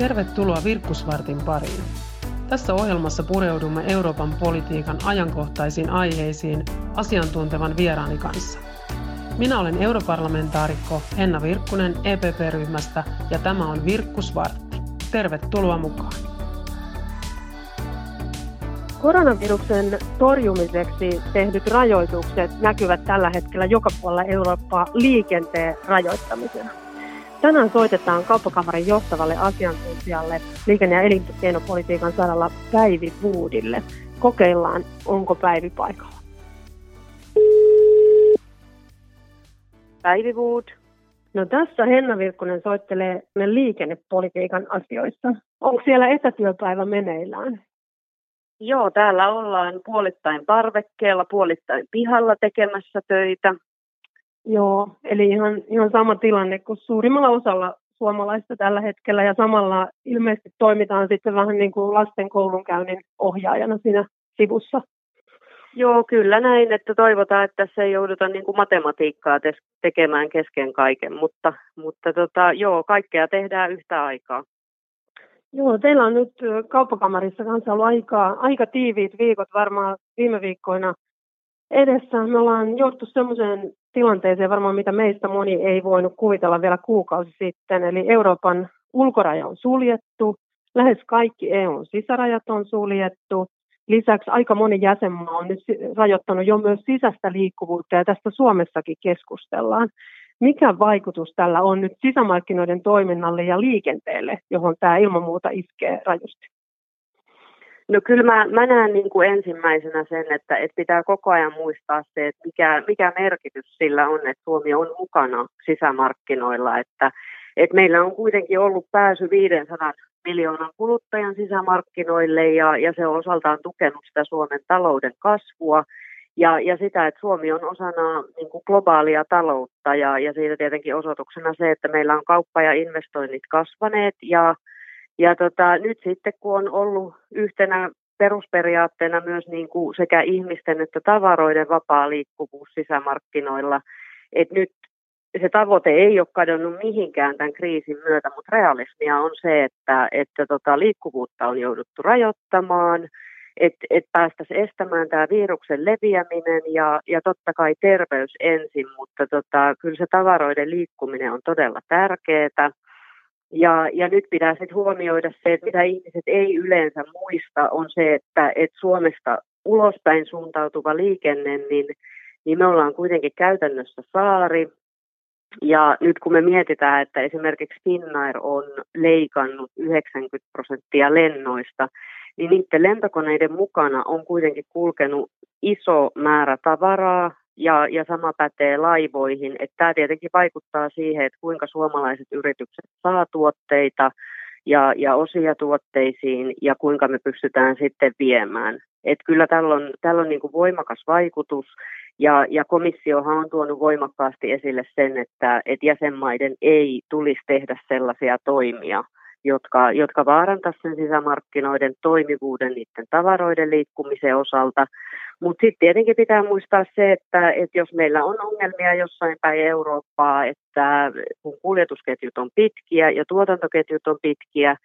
Tervetuloa Virkkusvartin pariin. Tässä ohjelmassa pureudumme Euroopan politiikan ajankohtaisiin aiheisiin asiantuntevan vieraani kanssa. Minä olen europarlamentaarikko Henna Virkkunen EPP-ryhmästä ja tämä on Virkkusvartti. Tervetuloa mukaan. Koronaviruksen torjumiseksi tehdyt rajoitukset näkyvät tällä hetkellä joka puolella Eurooppaa liikenteen rajoittamisena. Tänään soitetaan kauppakamarin johtavalle asiantuntijalle liikenne- ja elinkeinopolitiikan saralla Päivi Woodille. Kokeillaan, onko Päivi paikalla. Päivi Wood. No tässä Henna Virkkunen soittelee liikennepolitiikan asioissa. Onko siellä etätyöpäivä meneillään? Joo, täällä ollaan puolittain parvekkeella, puolittain pihalla tekemässä töitä. Joo, eli ihan, ihan sama tilanne kuin suurimmalla osalla suomalaista tällä hetkellä ja samalla ilmeisesti toimitaan sitten vähän niin kuin lasten koulunkäynnin ohjaajana siinä sivussa. Joo, kyllä näin, että toivotaan, että tässä ei jouduta niin kuin matematiikkaa te- tekemään kesken kaiken, mutta, mutta tota, joo, kaikkea tehdään yhtä aikaa. Joo, teillä on nyt kauppakamarissa kanssa ollut aika, aika tiiviit viikot varmaan viime viikkoina edessä. Me ollaan jouduttu semmoiseen tilanteeseen varmaan, mitä meistä moni ei voinut kuvitella vielä kuukausi sitten. Eli Euroopan ulkoraja on suljettu, lähes kaikki EUn sisärajat on suljettu. Lisäksi aika moni jäsenmaa on nyt rajoittanut jo myös sisäistä liikkuvuutta ja tästä Suomessakin keskustellaan. Mikä vaikutus tällä on nyt sisämarkkinoiden toiminnalle ja liikenteelle, johon tämä ilman muuta iskee rajusti? No kyllä mä, mä näen niin kuin ensimmäisenä sen, että, että pitää koko ajan muistaa se, että mikä, mikä merkitys sillä on, että Suomi on mukana sisämarkkinoilla, että, että meillä on kuitenkin ollut pääsy 500 miljoonan kuluttajan sisämarkkinoille ja, ja se on osaltaan tukenut sitä Suomen talouden kasvua ja, ja sitä, että Suomi on osana niin kuin globaalia taloutta. Ja, ja siitä tietenkin osoituksena se, että meillä on kauppa ja investoinnit kasvaneet ja ja tota, nyt sitten kun on ollut yhtenä perusperiaatteena myös niin kuin sekä ihmisten että tavaroiden vapaa liikkuvuus sisämarkkinoilla, että nyt se tavoite ei ole kadonnut mihinkään tämän kriisin myötä, mutta realismia on se, että, että tota, liikkuvuutta on jouduttu rajoittamaan, että et päästäisiin estämään tämä viruksen leviäminen ja, ja totta kai terveys ensin, mutta tota, kyllä se tavaroiden liikkuminen on todella tärkeää. Ja, ja nyt pitää sitten huomioida se, että mitä ihmiset ei yleensä muista, on se, että, että Suomesta ulospäin suuntautuva liikenne, niin, niin me ollaan kuitenkin käytännössä saari. Ja nyt kun me mietitään, että esimerkiksi Finnair on leikannut 90 prosenttia lennoista, niin niiden lentokoneiden mukana on kuitenkin kulkenut iso määrä tavaraa, ja, ja sama pätee laivoihin. Että tämä tietenkin vaikuttaa siihen, että kuinka suomalaiset yritykset saa tuotteita ja, ja osia tuotteisiin ja kuinka me pystytään sitten viemään. Että kyllä tällä on, tällä on niin kuin voimakas vaikutus ja, ja komissiohan on tuonut voimakkaasti esille sen, että, että jäsenmaiden ei tulisi tehdä sellaisia toimia, jotka, jotka vaarantaisivat sen sisämarkkinoiden toimivuuden niiden tavaroiden liikkumisen osalta. Mutta sitten tietenkin pitää muistaa se, että, että jos meillä on ongelmia jossain päin Eurooppaa, että kun kuljetusketjut on pitkiä ja tuotantoketjut on pitkiä,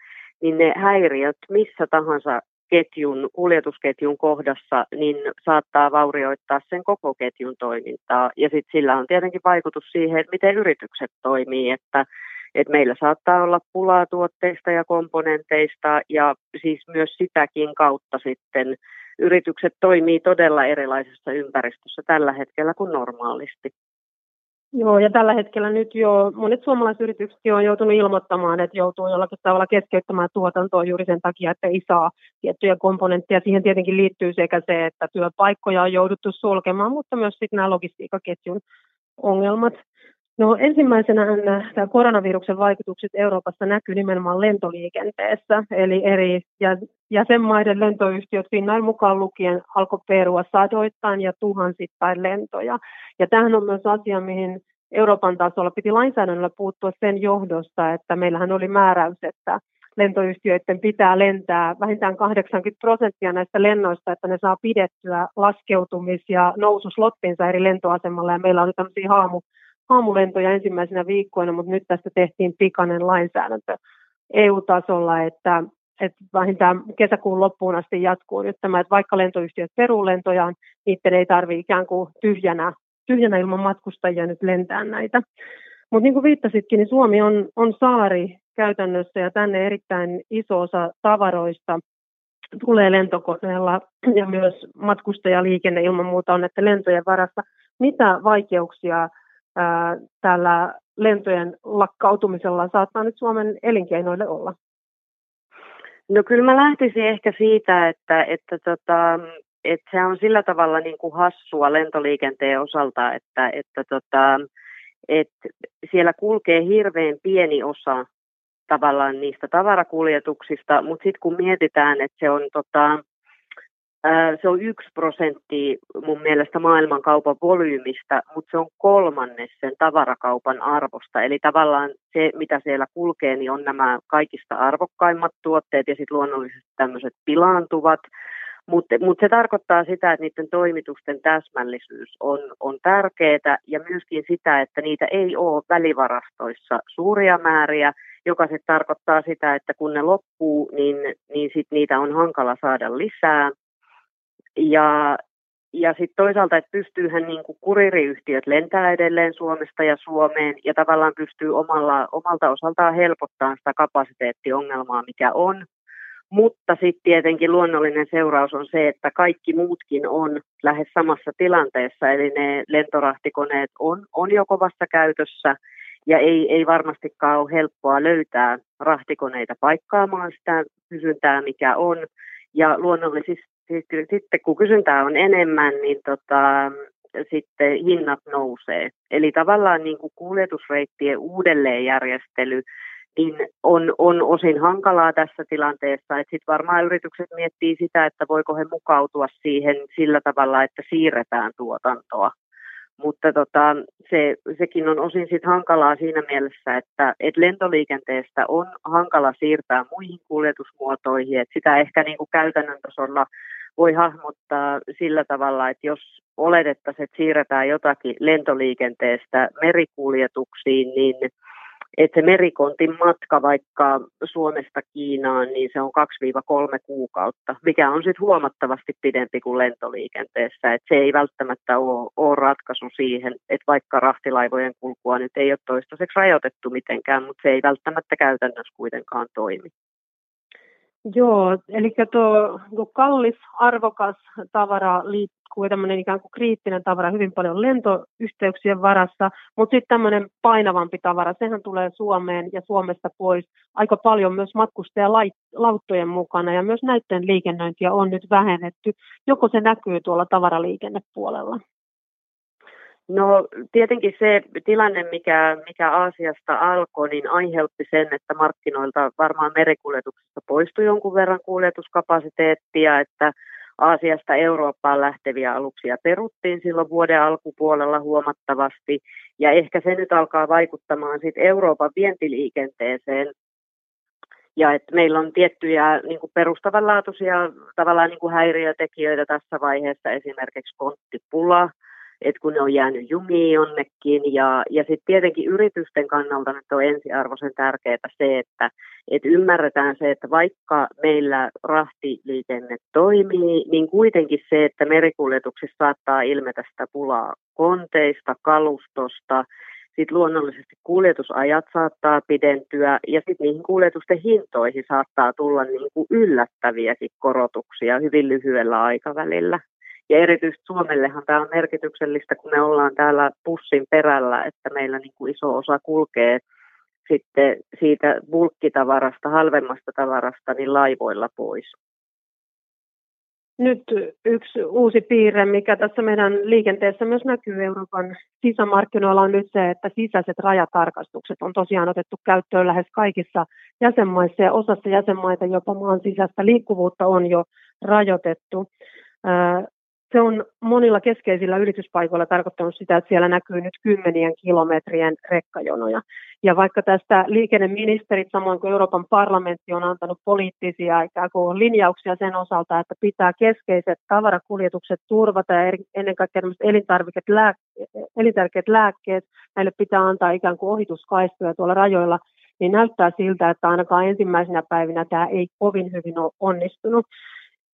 niin ne häiriöt missä tahansa ketjun, kuljetusketjun kohdassa, niin saattaa vaurioittaa sen koko ketjun toimintaa. Ja sitten sillä on tietenkin vaikutus siihen, että miten yritykset toimii, että et meillä saattaa olla pulaa tuotteista ja komponenteista ja siis myös sitäkin kautta sitten yritykset toimii todella erilaisessa ympäristössä tällä hetkellä kuin normaalisti. Joo, ja tällä hetkellä nyt jo monet suomalaisyritykset on joutunut ilmoittamaan, että joutuu jollakin tavalla keskeyttämään tuotantoa juuri sen takia, että ei saa tiettyjä komponentteja. Siihen tietenkin liittyy sekä se, että työpaikkoja on jouduttu sulkemaan, mutta myös sitten nämä logistiikkaketjun ongelmat. No ensimmäisenä tämä koronaviruksen vaikutukset Euroopassa näkyy nimenomaan lentoliikenteessä, eli eri jäsenmaiden lentoyhtiöt Finnair mukaan lukien alkoi perua sadoittain ja tuhansittain lentoja. Ja tämähän on myös asia, mihin Euroopan tasolla piti lainsäädännöllä puuttua sen johdosta, että meillähän oli määräys, että lentoyhtiöiden pitää lentää vähintään 80 prosenttia näistä lennoista, että ne saa pidettyä laskeutumis- ja noususlottinsa eri lentoasemalla. Ja meillä nyt tämmöisiä haamu aamulentoja ensimmäisenä viikkoina, mutta nyt tästä tehtiin pikainen lainsäädäntö EU-tasolla, että, että vähintään kesäkuun loppuun asti jatkuu nyt tämä, että vaikka lentoyhtiöt peruu lentojaan, niiden ei tarvitse ikään kuin tyhjänä, tyhjänä ilman matkustajia nyt lentää näitä. Mutta niin kuin viittasitkin, niin Suomi on, on saari käytännössä ja tänne erittäin iso osa tavaroista tulee lentokoneella ja myös matkustajaliikenne ilman muuta on että lentojen varassa. Mitä vaikeuksia tällä lentojen lakkautumisella saattaa nyt Suomen elinkeinoille olla? No kyllä mä lähtisin ehkä siitä, että, että, tota, että se on sillä tavalla niin kuin hassua lentoliikenteen osalta, että, että, tota, että siellä kulkee hirveän pieni osa tavallaan niistä tavarakuljetuksista, mutta sitten kun mietitään, että se on, tota, se on yksi prosentti mun mielestä maailmankaupan volyymista, mutta se on kolmannes sen tavarakaupan arvosta. Eli tavallaan se, mitä siellä kulkee, niin on nämä kaikista arvokkaimmat tuotteet ja sitten luonnollisesti tämmöiset pilaantuvat. Mutta mut se tarkoittaa sitä, että niiden toimitusten täsmällisyys on, on tärkeää ja myöskin sitä, että niitä ei ole välivarastoissa suuria määriä joka sitten tarkoittaa sitä, että kun ne loppuu, niin, niin sit niitä on hankala saada lisää. Ja, ja sitten toisaalta, että pystyyhän niin kuin kuririyhtiöt lentää edelleen Suomesta ja Suomeen ja tavallaan pystyy omalla, omalta osaltaan helpottamaan sitä kapasiteettiongelmaa, mikä on. Mutta sitten tietenkin luonnollinen seuraus on se, että kaikki muutkin on lähes samassa tilanteessa, eli ne lentorahtikoneet on, on jo kovassa käytössä – ja ei, ei varmastikaan ole helppoa löytää rahtikoneita paikkaamaan sitä kysyntää, mikä on. Ja luonnollisesti sitten kun kysyntää on enemmän, niin tota, sitten hinnat nousee. Eli tavallaan niin kuin kuljetusreittien uudelleenjärjestely niin on, on osin hankalaa tässä tilanteessa. Sitten varmaan yritykset miettii sitä, että voiko he mukautua siihen sillä tavalla, että siirretään tuotantoa mutta tota, se, sekin on osin sit hankalaa siinä mielessä, että et lentoliikenteestä on hankala siirtää muihin kuljetusmuotoihin, että sitä ehkä niin kuin käytännön tasolla voi hahmottaa sillä tavalla, että jos oletettaisiin, että siirretään jotakin lentoliikenteestä merikuljetuksiin, niin että se merikontin matka vaikka Suomesta Kiinaan, niin se on 2-3 kuukautta, mikä on sitten huomattavasti pidempi kuin lentoliikenteessä. Et se ei välttämättä ole, ratkaisu siihen, että vaikka rahtilaivojen kulkua nyt ei ole toistaiseksi rajoitettu mitenkään, mutta se ei välttämättä käytännössä kuitenkaan toimi. Joo, eli tuo, kallis, arvokas tavara liikkuu tämmöinen ikään kuin kriittinen tavara hyvin paljon lentoyhteyksien varassa, mutta sitten tämmöinen painavampi tavara, sehän tulee Suomeen ja Suomesta pois aika paljon myös matkustajalauttojen mukana ja myös näiden liikennöintiä on nyt vähennetty. Joko se näkyy tuolla tavaraliikennepuolella? No tietenkin se tilanne, mikä, mikä Aasiasta alkoi, niin aiheutti sen, että markkinoilta varmaan merikuljetuksesta poistui jonkun verran kuljetuskapasiteettia, että Aasiasta Eurooppaan lähteviä aluksia peruttiin silloin vuoden alkupuolella huomattavasti. Ja ehkä se nyt alkaa vaikuttamaan sitten Euroopan vientiliikenteeseen. Ja että meillä on tiettyjä niin kuin perustavanlaatuisia tavallaan niin kuin häiriötekijöitä tässä vaiheessa, esimerkiksi konttipula – että kun ne on jäänyt jumiin jonnekin. Ja, ja sitten tietenkin yritysten kannalta nyt on ensiarvoisen tärkeää se, että, että ymmärretään se, että vaikka meillä rahtiliikenne toimii, niin kuitenkin se, että merikuljetuksissa saattaa ilmetä sitä pulaa konteista, kalustosta, sitten luonnollisesti kuljetusajat saattaa pidentyä ja sitten niihin kuljetusten hintoihin saattaa tulla niin kuin yllättäviäkin korotuksia hyvin lyhyellä aikavälillä. Ja erityisesti Suomellehan tämä on merkityksellistä, kun me ollaan täällä pussin perällä, että meillä niin kuin iso osa kulkee sitten siitä bulkkitavarasta, halvemmasta tavarasta, niin laivoilla pois. Nyt yksi uusi piirre, mikä tässä meidän liikenteessä myös näkyy Euroopan sisämarkkinoilla on nyt se, että sisäiset rajatarkastukset on tosiaan otettu käyttöön lähes kaikissa jäsenmaissa ja osassa jäsenmaita jopa maan sisäistä liikkuvuutta on jo rajoitettu se on monilla keskeisillä yrityspaikoilla tarkoittanut sitä, että siellä näkyy nyt kymmenien kilometrien rekkajonoja. Ja vaikka tästä liikenneministerit samoin kuin Euroopan parlamentti on antanut poliittisia ikään kuin linjauksia sen osalta, että pitää keskeiset tavarakuljetukset turvata ja ennen kaikkea elintarvikkeet, lääk- elintärkeät lääkkeet, näille pitää antaa ikään kuin ohituskaistoja tuolla rajoilla, niin näyttää siltä, että ainakaan ensimmäisenä päivinä tämä ei kovin hyvin ole onnistunut.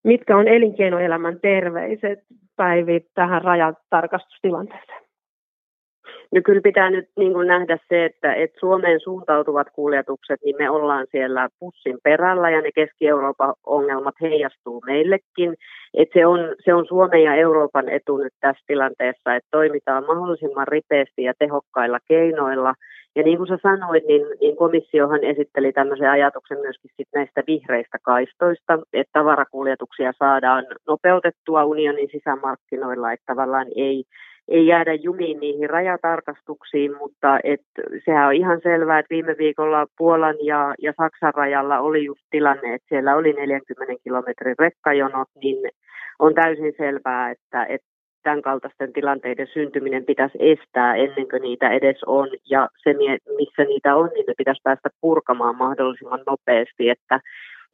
Mitkä on elinkeinoelämän terveiset päivit tähän rajatarkastustilanteeseen? No kyllä pitää nyt niin kuin nähdä se, että, että Suomeen suuntautuvat kuljetukset, niin me ollaan siellä pussin perällä ja ne Keski-Euroopan ongelmat heijastuu meillekin. Että se, on, se on Suomen ja Euroopan etu nyt tässä tilanteessa, että toimitaan mahdollisimman ripeästi ja tehokkailla keinoilla. Ja niin kuin sä sanoit, niin, niin komissiohan esitteli tämmöisen ajatuksen myöskin sit näistä vihreistä kaistoista, että tavarakuljetuksia saadaan nopeutettua unionin sisämarkkinoilla, että tavallaan ei ei jäädä jumiin niihin rajatarkastuksiin, mutta et, sehän on ihan selvää, että viime viikolla Puolan ja, ja Saksan rajalla oli just tilanne, että siellä oli 40 kilometrin rekkajonot, niin on täysin selvää, että, että tämän kaltaisten tilanteiden syntyminen pitäisi estää ennen kuin niitä edes on. Ja se, missä niitä on, niin ne pitäisi päästä purkamaan mahdollisimman nopeasti, että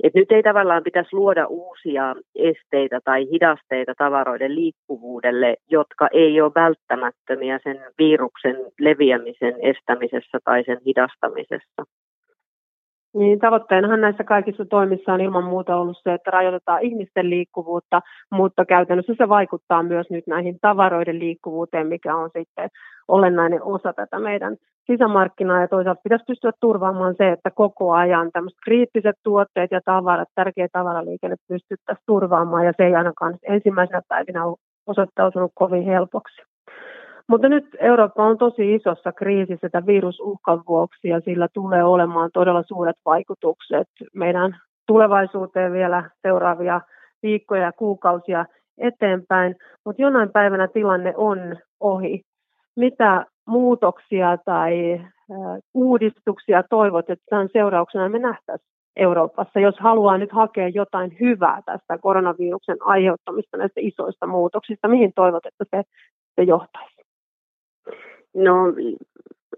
et nyt ei tavallaan pitäisi luoda uusia esteitä tai hidasteita tavaroiden liikkuvuudelle, jotka ei ole välttämättömiä sen viruksen leviämisen estämisessä tai sen hidastamisessa. Niin, tavoitteenahan näissä kaikissa toimissa on ilman muuta ollut se, että rajoitetaan ihmisten liikkuvuutta, mutta käytännössä se vaikuttaa myös nyt näihin tavaroiden liikkuvuuteen, mikä on sitten olennainen osa tätä meidän sisämarkkinaa ja toisaalta pitäisi pystyä turvaamaan se, että koko ajan tämmöiset kriittiset tuotteet ja tavarat, tärkeä tavaraliikenne pystyttäisiin turvaamaan ja se ei ainakaan ensimmäisenä päivinä ole osoittautunut kovin helpoksi. Mutta nyt Eurooppa on tosi isossa kriisissä tämän virusuhkan vuoksi ja sillä tulee olemaan todella suuret vaikutukset meidän tulevaisuuteen vielä seuraavia viikkoja ja kuukausia eteenpäin, mutta jonain päivänä tilanne on ohi. Mitä muutoksia tai uudistuksia toivot, että tämän seurauksena me nähtäisiin Euroopassa, jos haluaa nyt hakea jotain hyvää tästä koronaviruksen aiheuttamista näistä isoista muutoksista, mihin toivot, että se, se johtaisi? No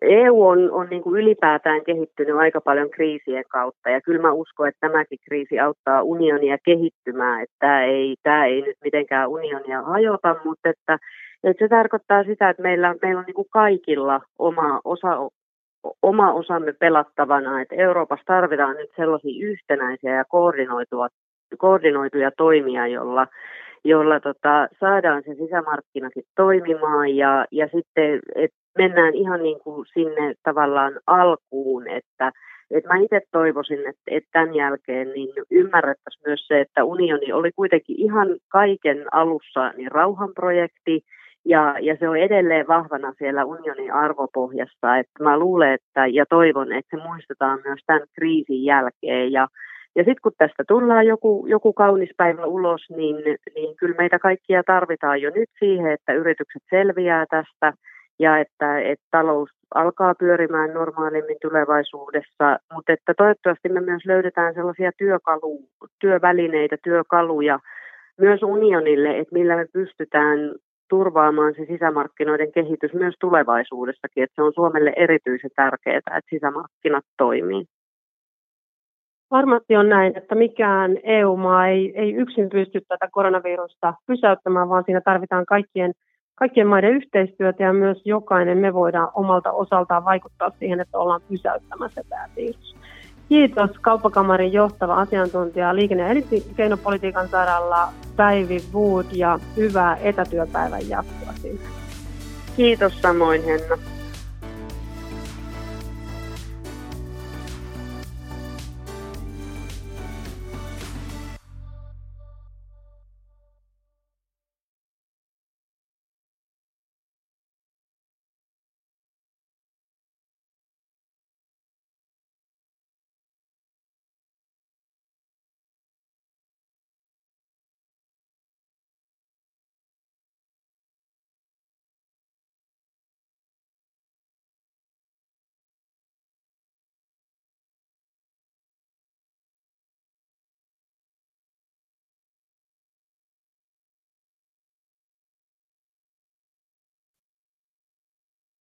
EU on, on niin kuin ylipäätään kehittynyt aika paljon kriisien kautta ja kyllä mä uskon, että tämäkin kriisi auttaa unionia kehittymään, että tämä ei, tämä ei nyt mitenkään unionia hajota, mutta että, että se tarkoittaa sitä, että meillä, meillä on niin kuin kaikilla oma, osa, oma osamme pelattavana, että Euroopassa tarvitaan nyt sellaisia yhtenäisiä ja koordinoituja, toimia, jolla jolla tota, saadaan se sisämarkkinakin toimimaan ja, ja sitten et mennään ihan niin kuin sinne tavallaan alkuun, että et mä itse toivoisin, että, että tämän jälkeen niin ymmärrettäisiin myös se, että unioni oli kuitenkin ihan kaiken alussa niin rauhanprojekti, ja, ja se on edelleen vahvana siellä unionin arvopohjassa. Että mä luulen että, ja toivon, että se muistetaan myös tämän kriisin jälkeen. Ja, ja sitten kun tästä tullaan joku, joku kaunis päivä ulos, niin, niin kyllä meitä kaikkia tarvitaan jo nyt siihen, että yritykset selviää tästä ja että, että talous alkaa pyörimään normaalimmin tulevaisuudessa, mutta että toivottavasti me myös löydetään sellaisia työkalu, työvälineitä, työkaluja myös unionille, että millä me pystytään turvaamaan se sisämarkkinoiden kehitys myös tulevaisuudessakin, että se on Suomelle erityisen tärkeää, että sisämarkkinat toimii. Varmasti on näin, että mikään EU-maa ei, ei yksin pysty tätä koronavirusta pysäyttämään, vaan siinä tarvitaan kaikkien, kaikkien maiden yhteistyötä ja myös jokainen me voidaan omalta osaltaan vaikuttaa siihen, että ollaan pysäyttämässä tämä virus. Kiitos Kauppakamarin johtava asiantuntija liikenne- ja elinkeinopolitiikan saralla Päivi Wood ja hyvää etätyöpäivän jatkoa sinne. Kiitos samoin Henna.